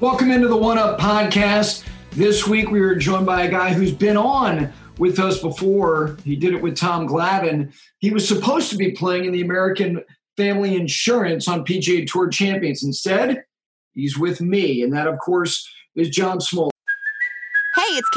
Welcome into the One Up podcast. This week we were joined by a guy who's been on with us before. He did it with Tom Glavine. He was supposed to be playing in the American Family Insurance on PGA Tour Champions. Instead, he's with me, and that, of course, is John Smoltz.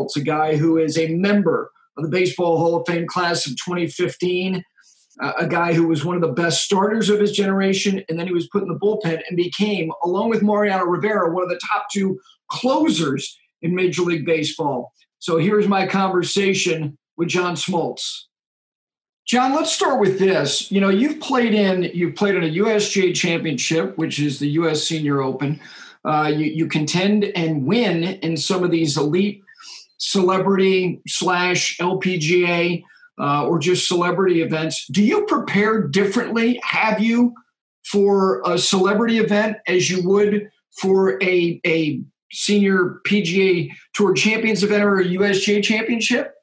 It's a guy who is a member of the Baseball Hall of Fame class of 2015, uh, a guy who was one of the best starters of his generation, and then he was put in the bullpen and became, along with Mariano Rivera, one of the top two closers in Major League Baseball. So here's my conversation with John Smoltz. John, let's start with this. You know, you've played in you've played in a USGA championship, which is the U.S. Senior Open. Uh, you, you contend and win in some of these elite celebrity slash LPGA uh, or just celebrity events. Do you prepare differently? Have you for a celebrity event as you would for a a senior PGA Tour Champions event or a USGA championship?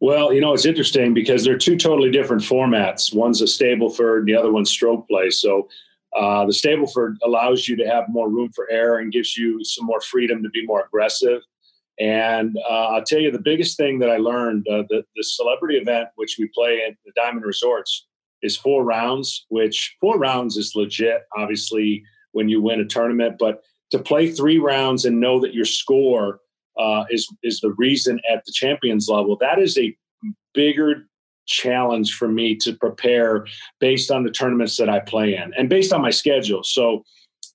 Well, you know, it's interesting because they're two totally different formats. One's a Stableford, the other one's stroke play. So uh, the Stableford allows you to have more room for error and gives you some more freedom to be more aggressive. And uh, I'll tell you the biggest thing that I learned uh, the, the celebrity event, which we play at the Diamond Resorts, is four rounds, which four rounds is legit, obviously, when you win a tournament. But to play three rounds and know that your score uh, is, is the reason at the champions level, that is a bigger challenge for me to prepare based on the tournaments that I play in and based on my schedule. So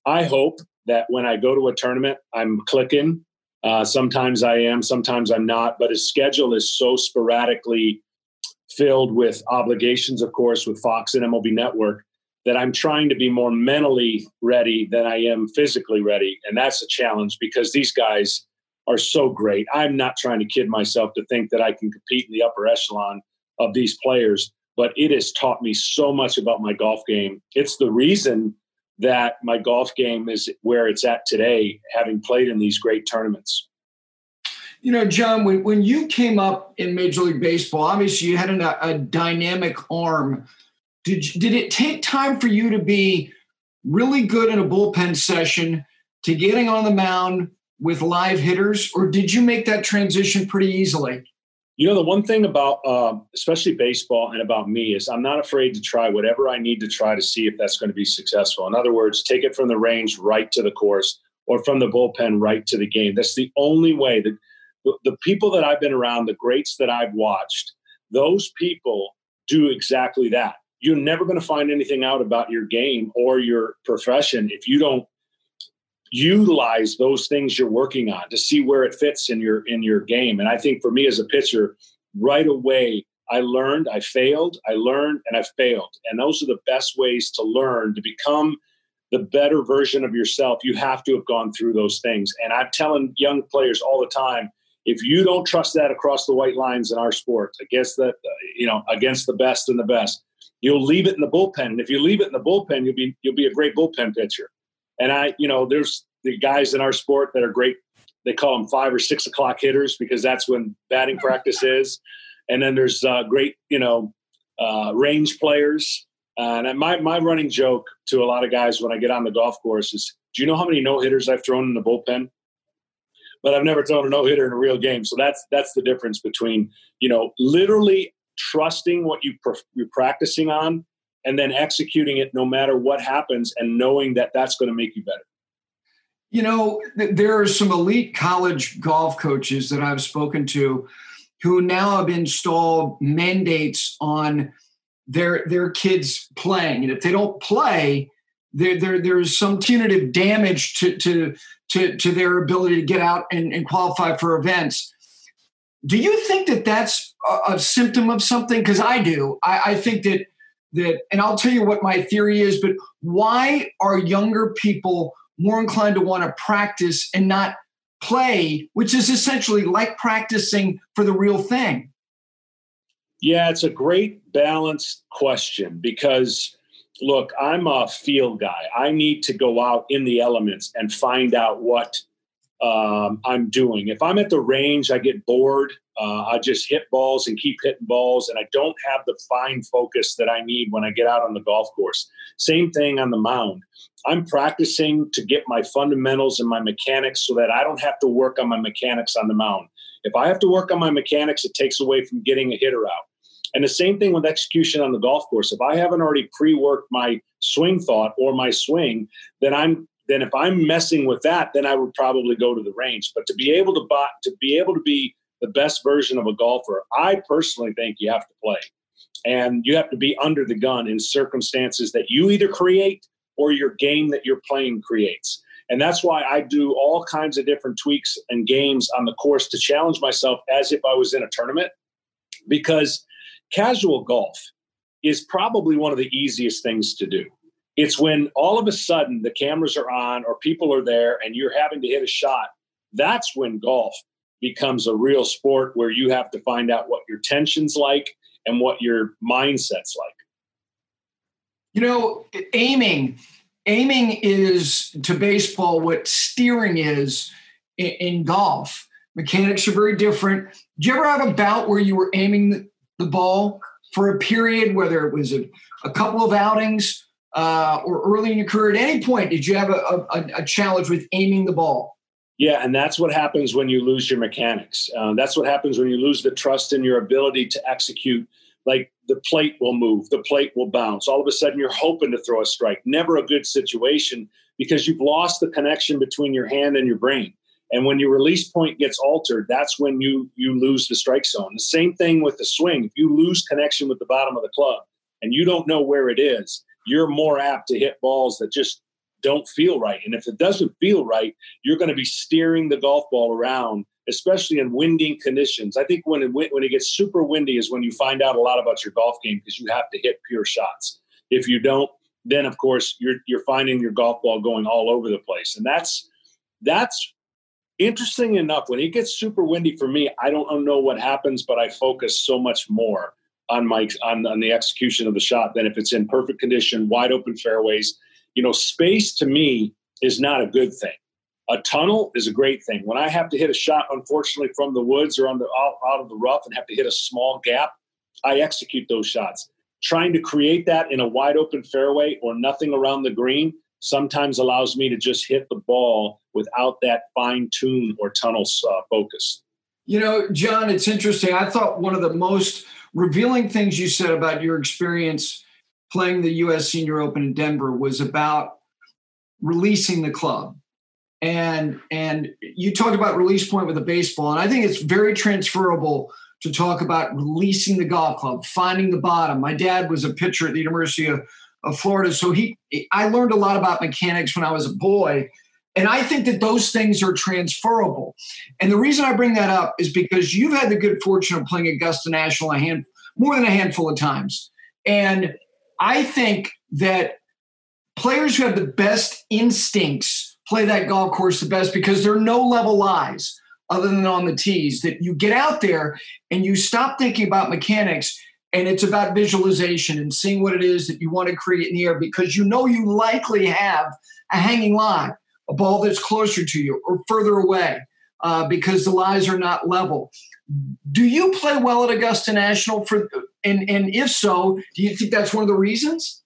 I hope that when I go to a tournament, I'm clicking uh, sometimes I am, sometimes I'm not, but his schedule is so sporadically filled with obligations, of course, with Fox and MLB Network, that I'm trying to be more mentally ready than I am physically ready. And that's a challenge because these guys are so great. I'm not trying to kid myself to think that I can compete in the upper echelon of these players, but it has taught me so much about my golf game. It's the reason that my golf game is where it's at today, having played in these great tournaments. You know, John, when, when you came up in Major League Baseball, obviously you had an, a dynamic arm. Did, did it take time for you to be really good in a bullpen session to getting on the mound with live hitters, or did you make that transition pretty easily? You know, the one thing about, um, especially baseball and about me, is I'm not afraid to try whatever I need to try to see if that's going to be successful. In other words, take it from the range right to the course or from the bullpen right to the game. That's the only way that the, the people that I've been around, the greats that I've watched, those people do exactly that. You're never going to find anything out about your game or your profession if you don't utilize those things you're working on to see where it fits in your in your game. And i think for me as a pitcher right away i learned i failed i learned and i failed. And those are the best ways to learn to become the better version of yourself. You have to have gone through those things. And i'm telling young players all the time if you don't trust that across the white lines in our sport against the you know against the best and the best you'll leave it in the bullpen. And if you leave it in the bullpen you'll be you'll be a great bullpen pitcher and I, you know, there's the guys in our sport that are great. They call them five or six o'clock hitters because that's when batting practice is. And then there's uh, great, you know, uh, range players. Uh, and my, my running joke to a lot of guys when I get on the golf course is, do you know how many no hitters I've thrown in the bullpen? But I've never thrown a no hitter in a real game. So that's that's the difference between you know literally trusting what you pr- you're practicing on and then executing it no matter what happens and knowing that that's going to make you better. You know, there are some elite college golf coaches that I've spoken to who now have installed mandates on their their kids playing. And if they don't play, there, there there's some punitive damage to, to to to their ability to get out and, and qualify for events. Do you think that that's a, a symptom of something? Because I do. I, I think that that, and I'll tell you what my theory is, but why are younger people more inclined to want to practice and not play, which is essentially like practicing for the real thing? Yeah, it's a great balanced question because look, I'm a field guy. I need to go out in the elements and find out what um, I'm doing. If I'm at the range, I get bored. Uh, I just hit balls and keep hitting balls, and I don't have the fine focus that I need when I get out on the golf course. Same thing on the mound. I'm practicing to get my fundamentals and my mechanics so that I don't have to work on my mechanics on the mound. If I have to work on my mechanics, it takes away from getting a hitter out. And the same thing with execution on the golf course. If I haven't already pre-worked my swing thought or my swing, then I'm then if I'm messing with that, then I would probably go to the range. But to be able to buy, to be able to be the best version of a golfer, I personally think you have to play. And you have to be under the gun in circumstances that you either create or your game that you're playing creates. And that's why I do all kinds of different tweaks and games on the course to challenge myself as if I was in a tournament. Because casual golf is probably one of the easiest things to do. It's when all of a sudden the cameras are on or people are there and you're having to hit a shot. That's when golf becomes a real sport where you have to find out what your tension's like and what your mindset's like. You know, aiming aiming is to baseball what steering is in, in golf. Mechanics are very different. Did you ever have a bout where you were aiming the, ball for a period, whether it was a, a couple of outings uh, or early in your career? At any point, did you have a, a, a, challenge with aiming the ball? Yeah, and that's what happens when you lose your mechanics. Um, that's what happens when you lose the trust in your ability to execute like the plate will move, the plate will bounce. All of a sudden, you're hoping to throw a strike. Never a good situation because you've lost the connection between your hand and your brain. And when your release point gets altered, that's when you you lose the strike zone. The same thing with the swing. If you lose connection with the bottom of the club and you don't know where it is, you're more apt to hit balls that just don't feel right. And if it doesn't feel right, you're going to be steering the golf ball around especially in windy conditions. I think when it, when it gets super windy is when you find out a lot about your golf game because you have to hit pure shots. If you don't, then of course you're you're finding your golf ball going all over the place, and that's that's interesting enough. When it gets super windy for me, I don't know what happens, but I focus so much more on my on, on the execution of the shot than if it's in perfect condition, wide open fairways. You know, space to me is not a good thing a tunnel is a great thing. When I have to hit a shot, unfortunately, from the woods or on the out, out of the rough and have to hit a small gap, I execute those shots. Trying to create that in a wide open fairway or nothing around the green sometimes allows me to just hit the ball without that fine tune or tunnel uh, focus. You know, John, it's interesting. I thought one of the most revealing things you said about your experience playing the U.S. Senior Open in Denver was about releasing the club and and you talked about release point with a baseball and i think it's very transferable to talk about releasing the golf club finding the bottom my dad was a pitcher at the university of, of florida so he i learned a lot about mechanics when i was a boy and i think that those things are transferable. And the reason i bring that up is because you've had the good fortune of playing augusta national a hand more than a handful of times. And i think that players who have the best instincts play that golf course the best because there are no level lies other than on the tees that you get out there and you stop thinking about mechanics and it's about visualization and seeing what it is that you want to create in the air because you know you likely have a hanging lie, a ball that's closer to you or further away uh, because the lies are not level. Do you play well at Augusta National for and and if so, do you think that's one of the reasons?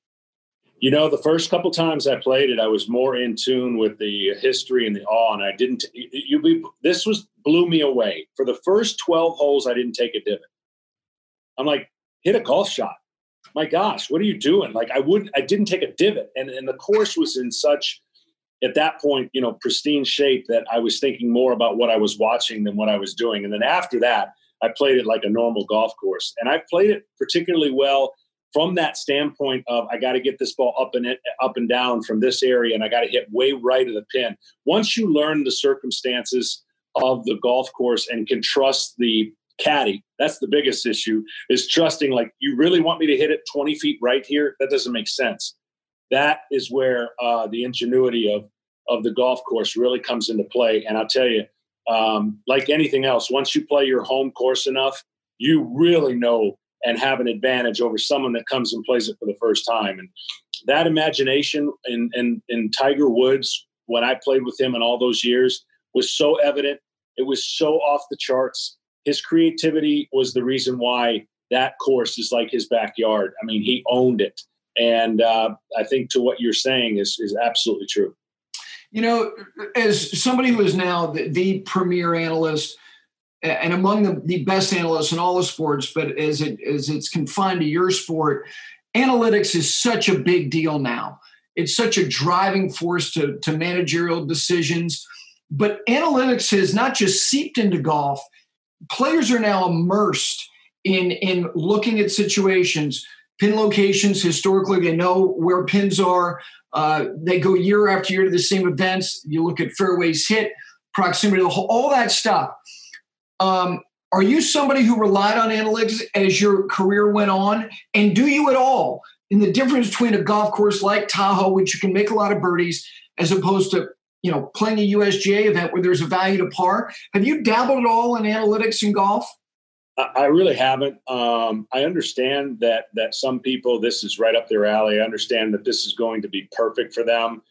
You know, the first couple times I played it, I was more in tune with the history and the awe, and I didn't. You be this was blew me away. For the first twelve holes, I didn't take a divot. I'm like, hit a golf shot. My gosh, what are you doing? Like, I wouldn't. I didn't take a divot, and and the course was in such at that point, you know, pristine shape that I was thinking more about what I was watching than what I was doing. And then after that, I played it like a normal golf course, and I played it particularly well from that standpoint of I got to get this ball up and up and down from this area, and I got to hit way right of the pin. Once you learn the circumstances of the golf course and can trust the caddy, that's the biggest issue is trusting. Like you really want me to hit it 20 feet right here? That doesn't make sense. That is where uh, the ingenuity of of the golf course really comes into play. And I'll tell you, um, like anything else, once you play your home course enough, you really know and have an advantage over someone that comes and plays it for the first time. And that imagination in, in, in Tiger Woods, when I played with him in all those years, was so evident. It was so off the charts. His creativity was the reason why that course is like his backyard. I mean, he owned it. And uh, I think to what you're saying is, is absolutely true. You know, as somebody who is now the, the premier analyst, and among the, the best analysts in all the sports, but as it as it's confined to your sport, analytics is such a big deal now. It's such a driving force to, to managerial decisions. But analytics has not just seeped into golf. Players are now immersed in, in looking at situations, pin locations. Historically, they know where pins are. Uh, they go year after year to the same events. You look at fairways hit, proximity to the hole, all that stuff. Um, are you somebody who relied on analytics as your career went on? And do you at all in the difference between a golf course like Tahoe, which you can make a lot of birdies, as opposed to you know playing a USGA event where there's a value to par? Have you dabbled at all in analytics in golf? I really haven't. Um, I understand that that some people this is right up their alley. I understand that this is going to be perfect for them.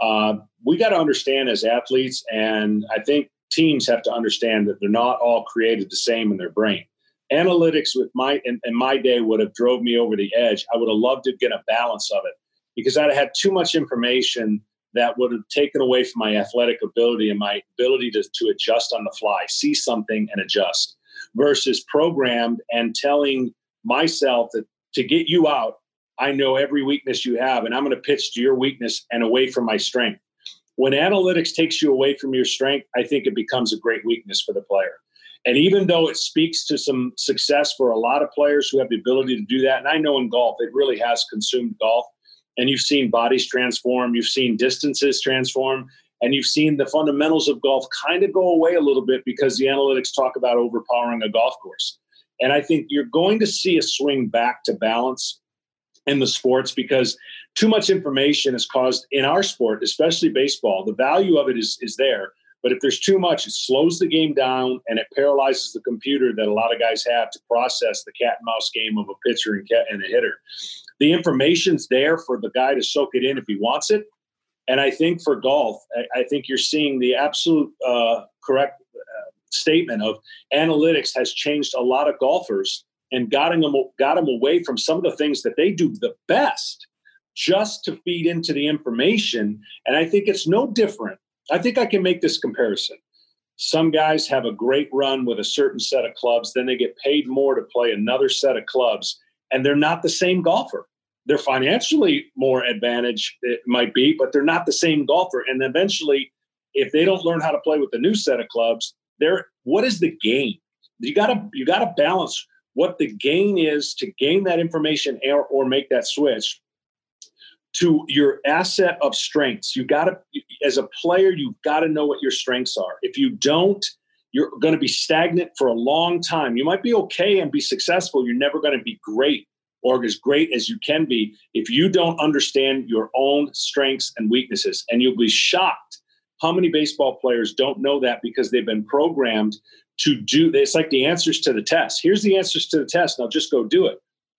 Uh, we got to understand as athletes, and I think teams have to understand that they're not all created the same in their brain. Analytics with my in, in my day would have drove me over the edge. I would have loved to get a balance of it because I'd have had too much information that would have taken away from my athletic ability and my ability to, to adjust on the fly, see something and adjust, versus programmed and telling myself that to get you out, I know every weakness you have, and I'm going to pitch to your weakness and away from my strength. When analytics takes you away from your strength, I think it becomes a great weakness for the player. And even though it speaks to some success for a lot of players who have the ability to do that, and I know in golf, it really has consumed golf. And you've seen bodies transform, you've seen distances transform, and you've seen the fundamentals of golf kind of go away a little bit because the analytics talk about overpowering a golf course. And I think you're going to see a swing back to balance in the sports because too much information has caused in our sport, especially baseball, the value of it is, is there. But if there's too much, it slows the game down and it paralyzes the computer that a lot of guys have to process the cat and mouse game of a pitcher and, cat and a hitter. The information's there for the guy to soak it in if he wants it. And I think for golf, I, I think you're seeing the absolute uh, correct uh, statement of analytics has changed a lot of golfers and got them, got them away from some of the things that they do the best just to feed into the information. And I think it's no different. I think I can make this comparison. Some guys have a great run with a certain set of clubs, then they get paid more to play another set of clubs, and they're not the same golfer. They're financially more advantage, it might be, but they're not the same golfer. And eventually, if they don't learn how to play with the new set of clubs, they're what is the gain? You gotta you gotta balance what the gain is to gain that information or, or make that switch to your asset of strengths. You got to, as a player, you've got to know what your strengths are. If you don't, you're going to be stagnant for a long time. You might be okay and be successful. You're never going to be great or as great as you can be if you don't understand your own strengths and weaknesses. And you'll be shocked how many baseball players don't know that because they've been programmed to do it's like the answers to the test. Here's the answers to the test. Now just go do it.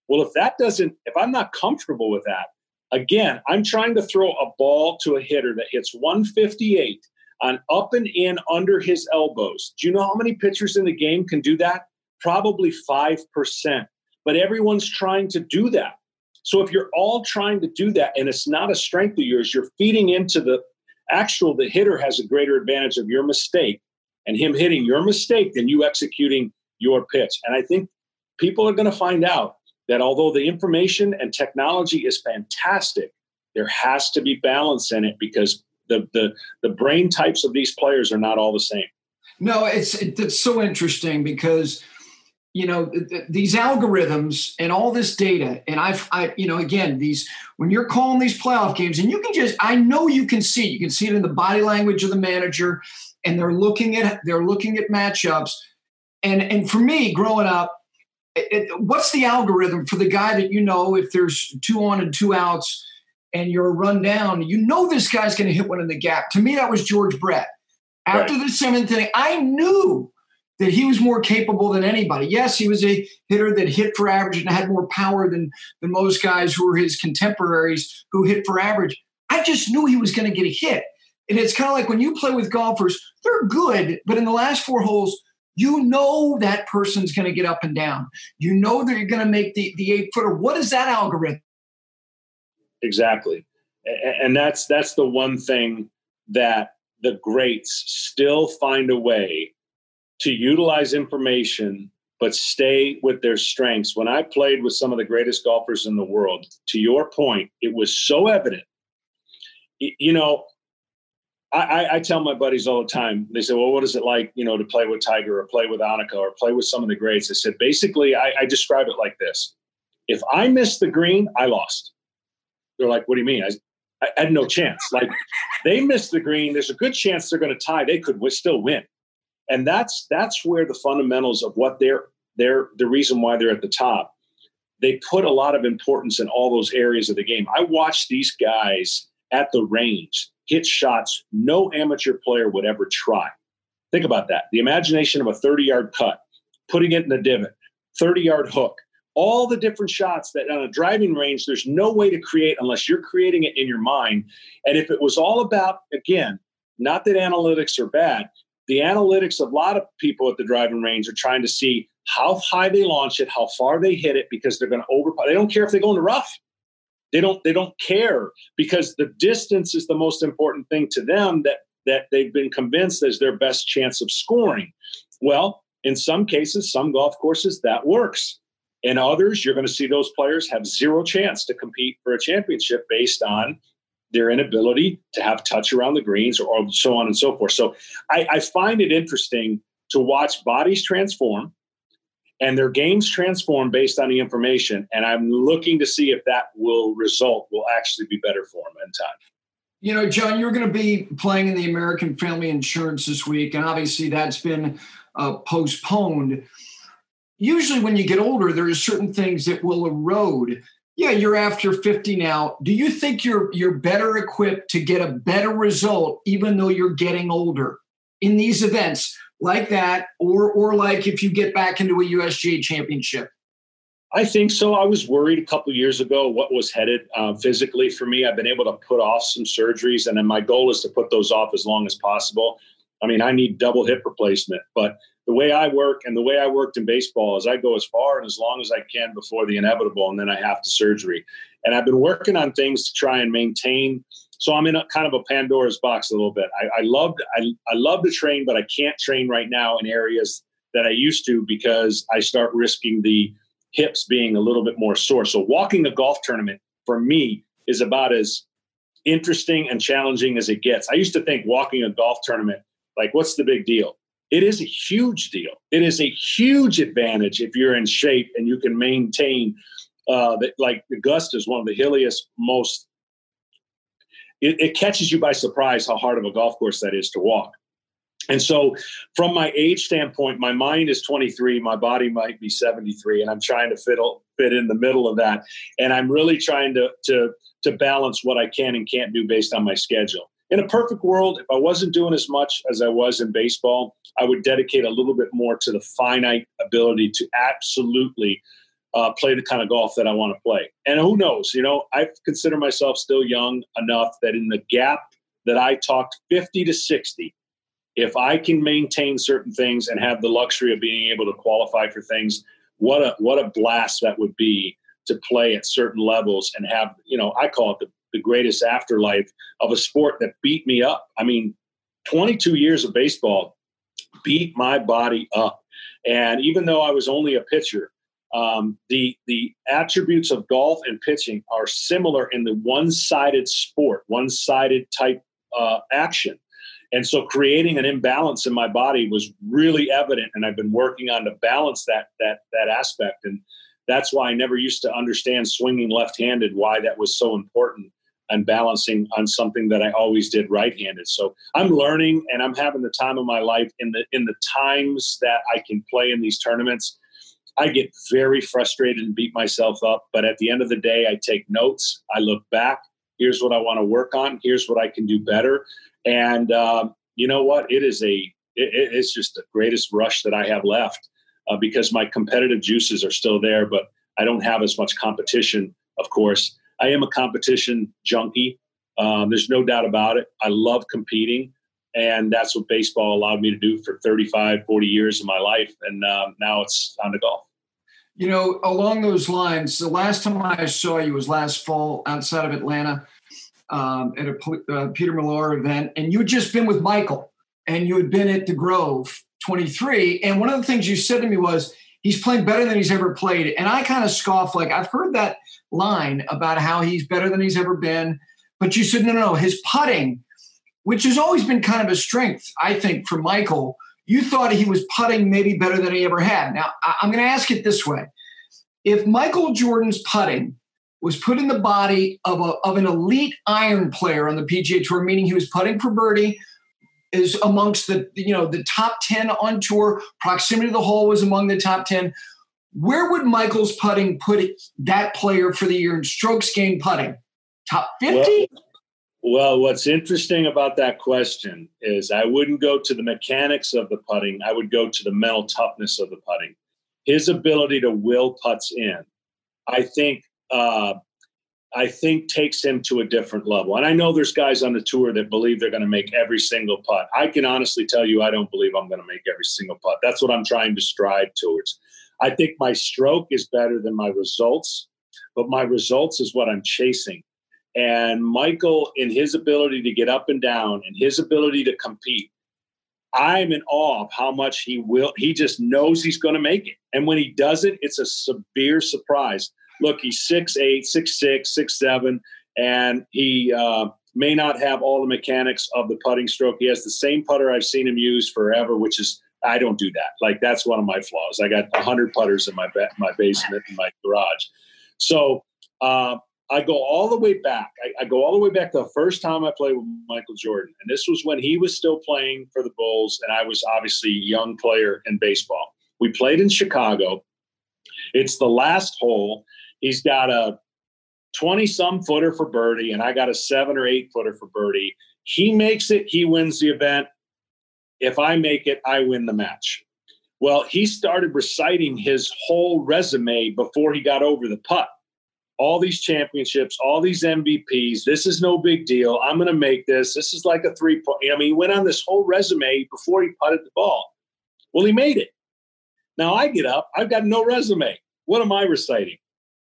Well, if that doesn't, if I'm not comfortable with that, again, I'm trying to throw a ball to a hitter that hits 158 on up and in under his elbows. Do you know how many pitchers in the game can do that? Probably 5%. But everyone's trying to do that. So if you're all trying to do that and it's not a strength of yours, you're feeding into the actual, the hitter has a greater advantage of your mistake and him hitting your mistake than you executing your pitch. And I think people are going to find out that although the information and technology is fantastic, there has to be balance in it because the the the brain types of these players are not all the same. No, it's it's so interesting because you know these algorithms and all this data and I've I you know again these when you're calling these playoff games and you can just I know you can see you can see it in the body language of the manager and they're looking at they're looking at matchups. And and for me, growing up, it, it, what's the algorithm for the guy that you know if there's two on and two outs and you're run down, you know this guy's going to hit one in the gap. To me, that was George Brett. After right. the seventh inning, I knew that he was more capable than anybody. Yes, he was a hitter that hit for average and had more power than, than most guys who were his contemporaries who hit for average. I just knew he was going to get a hit. And it's kind of like when you play with golfers, they're good, but in the last four holes, you know that person's going to get up and down. You know that you're going to make the, the eight footer. What is that algorithm? Exactly. And that's that's the one thing that the greats still find a way to utilize information but stay with their strengths. When I played with some of the greatest golfers in the world, to your point, it was so evident. You know, I, I, tell my buddies all the time. They say, "Well, what is it like, you know, to play with Tiger or play with Annika or play with some of the greats?" I said, basically, I, I describe it like this: If I missed the green, I lost. They're like, "What do you mean?" I, I had no chance. Like they missed the green. There's a good chance they're going to tie. They could still win, and that's that's where the fundamentals of what they're they're the reason why they're at the top. They put a lot of importance in all those areas of the game. I watched these guys at the range hit shots no amateur player would ever try. Think about that. The imagination of a 30 yard cut, putting it in the divot, 30 yard hook, all the different shots that on a driving range, there's no way to create unless you're creating it in your mind. And if it was all about, again, not that analytics are bad, the analytics of a lot of people at the driving range are trying to see how high they launch it, how far they hit it, because they're going to over. They don't care if they go in the rough. They don't they don't care because the distance is the most important thing to them that that they've been convinced is their best chance of scoring. Well, in some cases, some golf courses that works. In others, you're going to see those players have zero chance to compete for a championship based on their inability to have touch around the greens or, or so on and so forth. So I, I find it interesting to watch bodies transform and their games transform based on the information. And I'm looking to see if that will result will actually be better for them in time. You know, John, you're going to be playing in the American Family Insurance this week, and obviously that's been uh, postponed. Usually, when you get older, there are certain things that will erode. Yeah, you're after 50 now. Do you think you're you're better equipped to get a better result, even though you're getting older in these events? like that, or or like if you get back into a USGA championship? I think so. I was worried a couple years ago what was headed uh, physically for me. I've been able to put off some surgeries, and then my goal is to put those off as long as possible. I mean, I need double hip replacement, but the way I work and the way I worked in baseball is I go as far and as long as I can before the inevitable, and then I have to surgery. And I've been working on things to try and maintain so I'm in a kind of a Pandora's box a little bit. I, I love I, I love to train, but I can't train right now in areas that I used to because I start risking the hips being a little bit more sore. So walking a golf tournament for me is about as interesting and challenging as it gets. I used to think walking a golf tournament, like, what's the big deal? It is a huge deal. It is a huge advantage if you're in shape and you can maintain. Uh, that like Augusta is one of the hilliest, most it, it catches you by surprise how hard of a golf course that is to walk. And so, from my age standpoint, my mind is 23, my body might be 73, and I'm trying to fit, fit in the middle of that. And I'm really trying to, to, to balance what I can and can't do based on my schedule. In a perfect world, if I wasn't doing as much as I was in baseball, I would dedicate a little bit more to the finite ability to absolutely uh, play the kind of golf that I want to play. And who knows? You know, I consider myself still young enough that in the gap that I talked 50 to 60, if I can maintain certain things and have the luxury of being able to qualify for things, what a what a blast that would be to play at certain levels and have, you know, I call it the, the greatest afterlife of a sport that beat me up. I mean, 22 years of baseball beat my body up. And even though I was only a pitcher, um, the the attributes of golf and pitching are similar in the one-sided sport, one-sided type uh, action, and so creating an imbalance in my body was really evident, and I've been working on to balance that that that aspect, and that's why I never used to understand swinging left-handed, why that was so important, and balancing on something that I always did right-handed. So I'm learning, and I'm having the time of my life in the in the times that I can play in these tournaments I get very frustrated and beat myself up. But at the end of the day, I take notes. I look back. Here's what I want to work on. Here's what I can do better. And uh, you know what? It is a it, it's just the greatest rush that I have left uh, because my competitive juices are still there, but I don't have as much competition. Of course, I am a competition junkie. Um, there's no doubt about it. I love competing, and that's what baseball allowed me to do for 35, 40 years of my life. And um, now it's on to golf. You know, along those lines, the last time I saw you was last fall outside of Atlanta um, at a uh, Peter Millar event, and you had just been with Michael, and you had been at the Grove 23. And one of the things you said to me was, he's playing better than he's ever played. And I kind of scoff, like, I've heard that line about how he's better than he's ever been. But you said, no, no, no, his putting, which has always been kind of a strength, I think, for Michael, you thought he was putting maybe better than he ever had. Now, I'm going to ask it this way. If Michael Jordan's putting was put in the body of, a, of an elite iron player on the PGA Tour, meaning he was putting for birdie, is amongst the you know the top 10 on tour. Proximity to the hole was among the top 10 where would michael's putting put that player for the year in strokes gained putting? Top 50 well, well, what's interesting about that question is I wouldn't go to the mechanics of the putting. I would go to the mental toughness of the putting. His ability to will putts in, I think, uh, I think takes him to a different level. And I know there's guys on the tour that believe they're going to make every single putt. I can honestly tell you, I don't believe I'm going to make every single putt. That's what I'm trying to strive towards. I think my stroke is better than my results, but my results is what I'm chasing. And Michael, in his ability to get up and down and his ability to compete, I'm in awe of how much he will. He just knows he's going to make it. And when he does it, it's a severe surprise. Look, he's six eight, six six, six seven, and he uh, may not have all the mechanics of the putting stroke. He has the same putter I've seen him use forever, which is I don't do that. Like that's one of my flaws. I got hundred putters in my ba- my basement in my garage. So uh, I go all the way back. I, I, go all the way back to the first time I played with Michael Jordan, and this was when he was still playing for the Bulls, and I was obviously a young player in baseball. We played in Chicago. It's the last hole. He's got a twenty some footer for birdie, and I got a seven or eight footer for birdie. He makes it. He wins the event. If I make it, I win the match. Well, he started reciting his whole resume before he got over the putt all these championships, all these MVPs. This is no big deal. I'm going to make this. This is like a three point. I mean, he went on this whole resume before he putted the ball. Well, he made it. Now I get up. I've got no resume. What am I reciting?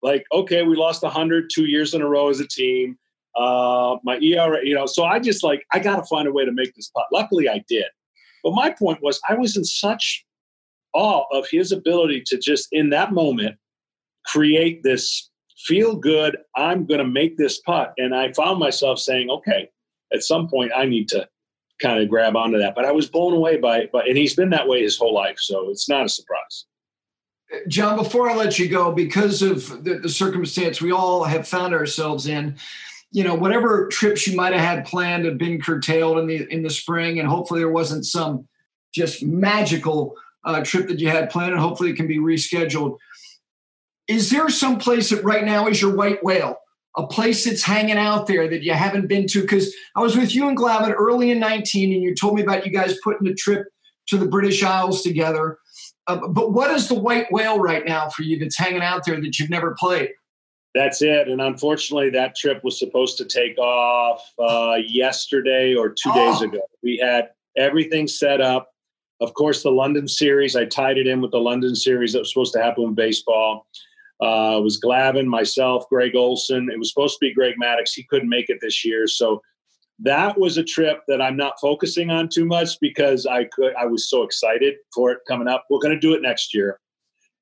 Like, okay, we lost 100 two years in a row as a team. Uh, my ERA, you know, so I just like, I got to find a way to make this putt. Luckily, I did. But my point was, I was in such awe of his ability to just in that moment create this feel good. I'm going to make this putt. And I found myself saying, okay, at some point I need to kind of grab onto that. But I was blown away by it. But, and he's been that way his whole life. So it's not a surprise. John, before I let you go, because of the, the circumstance we all have found ourselves in, you know, whatever trips you might have had planned have been curtailed in the in the spring, and hopefully there wasn't some just magical uh, trip that you had planned, and hopefully it can be rescheduled is there some place that right now is your white whale? A place that's hanging out there that you haven't been to? Because I was with you and Glavine early in 19, and you told me about you guys putting a trip to the British Isles together. Uh, but what is the white whale right now for you that's hanging out there that you've never played? That's it. And unfortunately, that trip was supposed to take off uh, yesterday or two oh. days ago. We had everything set up. Of course, the London series, I tied it in with the London series that was supposed to happen with baseball. Uh, it was Glavine, myself, Greg Olson. It was supposed to be Greg Maddux. He couldn't make it this year. So that was a trip that I'm not focusing on too much because I could I was so excited for it coming up. We're going to do it next year.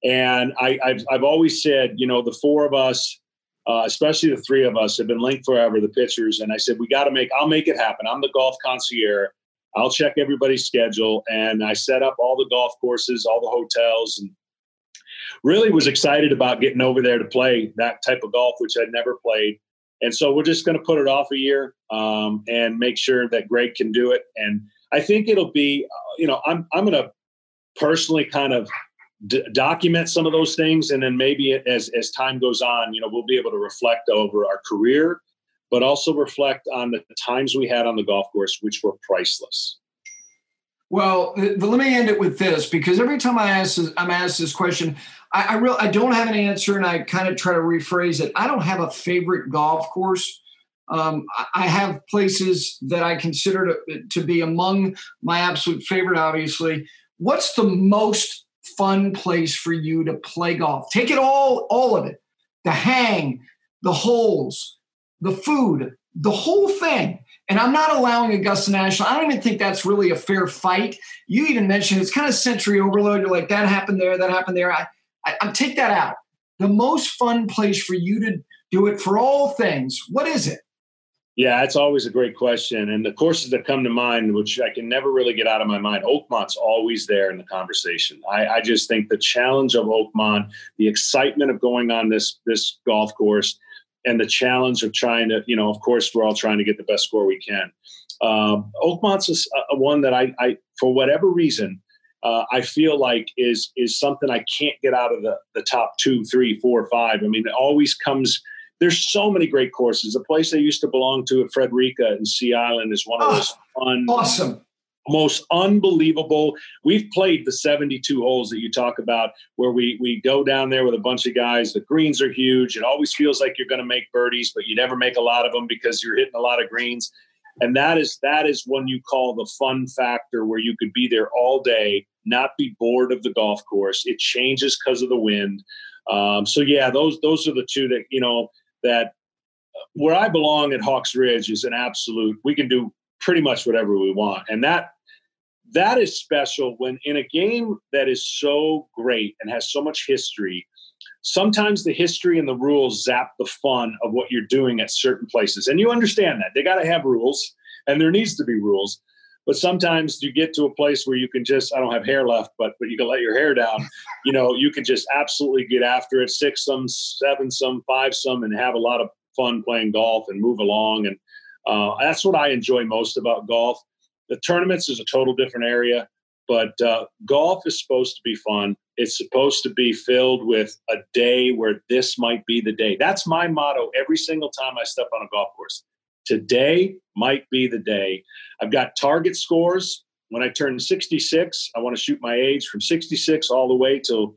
And I, have I've always said, you know, the four of us, uh, especially the three of us, have been linked forever, the pitchers. And I said, we got to make, I'll make it happen. I'm the golf concierge. I'll check everybody's schedule. And I set up all the golf courses, all the hotels, and really was excited about getting over there to play that type of golf, which I'd never played. And so we're just going to put it off a year um, and make sure that Greg can do it. And I think it'll be, uh, you know, I'm I'm going to personally kind of d- document some of those things, and then maybe as as time goes on, you know, we'll be able to reflect over our career, but also reflect on the times we had on the golf course, which were priceless. Well, let me end it with this because every time I ask, I'm asked this question, I, I real I don't have an answer, and I kind of try to rephrase it. I don't have a favorite golf course. Um, I have places that I consider to, to be among my absolute favorite. Obviously, what's the most fun place for you to play golf? Take it all, all of it, the hang, the holes, the food, the whole thing. And I'm not allowing Augusta National. I don't even think that's really a fair fight. You even mentioned it's kind of sensory overload. You're like, that happened there, that happened there. I, I, I take that out. The most fun place for you to do it for all things. What is it? Yeah, it's always a great question. And the courses that come to mind, which I can never really get out of my mind, Oakmont's always there in the conversation. I, I just think the challenge of Oakmont, the excitement of going on this this golf course, and the challenge of trying to, you know, of course, we're all trying to get the best score we can. Um, Oakmont's is a, a one that I, I, for whatever reason, uh, I feel like is is something I can't get out of the the top two, three, four, five. I mean, it always comes. There's so many great courses. The place I used to belong to at Frederica in Sea Island is one of oh, those fun, awesome, most unbelievable. We've played the 72 holes that you talk about, where we we go down there with a bunch of guys. The greens are huge. It always feels like you're going to make birdies, but you never make a lot of them because you're hitting a lot of greens and that is that is when you call the fun factor where you could be there all day not be bored of the golf course it changes because of the wind um, so yeah those those are the two that you know that where i belong at hawks ridge is an absolute we can do pretty much whatever we want and that that is special when in a game that is so great and has so much history sometimes the history and the rules zap the fun of what you're doing at certain places. And you understand that. They got to have rules and there needs to be rules. But sometimes you get to a place where you can just, I don't have hair left, but but you can let your hair down. You know, you can just absolutely get after it, six some, seven some, five some, and have a lot of fun playing golf and move along. And uh, that's what I enjoy most about golf. The tournaments is a total different area, but uh, golf is supposed to be fun. It's supposed to be filled with a day where this might be the day. That's my motto every single time I step on a golf course. Today might be the day. I've got target scores. When I turn 66, I want to shoot my age from 66 all the way till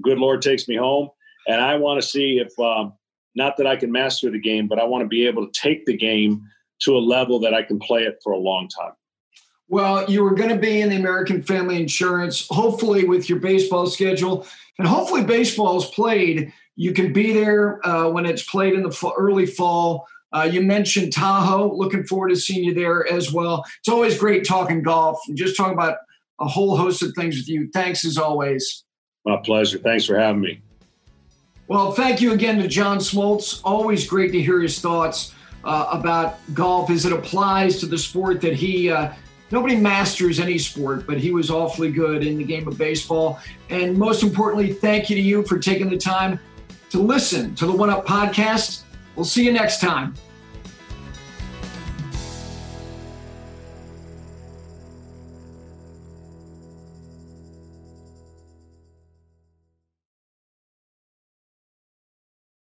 good Lord takes me home. And I want to see if, um, not that I can master the game, but I want to be able to take the game to a level that I can play it for a long time. Well, you were going to be in the American Family Insurance, hopefully with your baseball schedule, and hopefully baseball is played. You can be there uh, when it's played in the early fall. Uh, you mentioned Tahoe. Looking forward to seeing you there as well. It's always great talking golf and just talk about a whole host of things with you. Thanks as always. My pleasure. Thanks for having me. Well, thank you again to John Smoltz. Always great to hear his thoughts uh, about golf as it applies to the sport that he uh, nobody masters any sport, but he was awfully good in the game of baseball. And most importantly, thank you to you for taking the time to listen to the One Up podcast. We'll see you next time.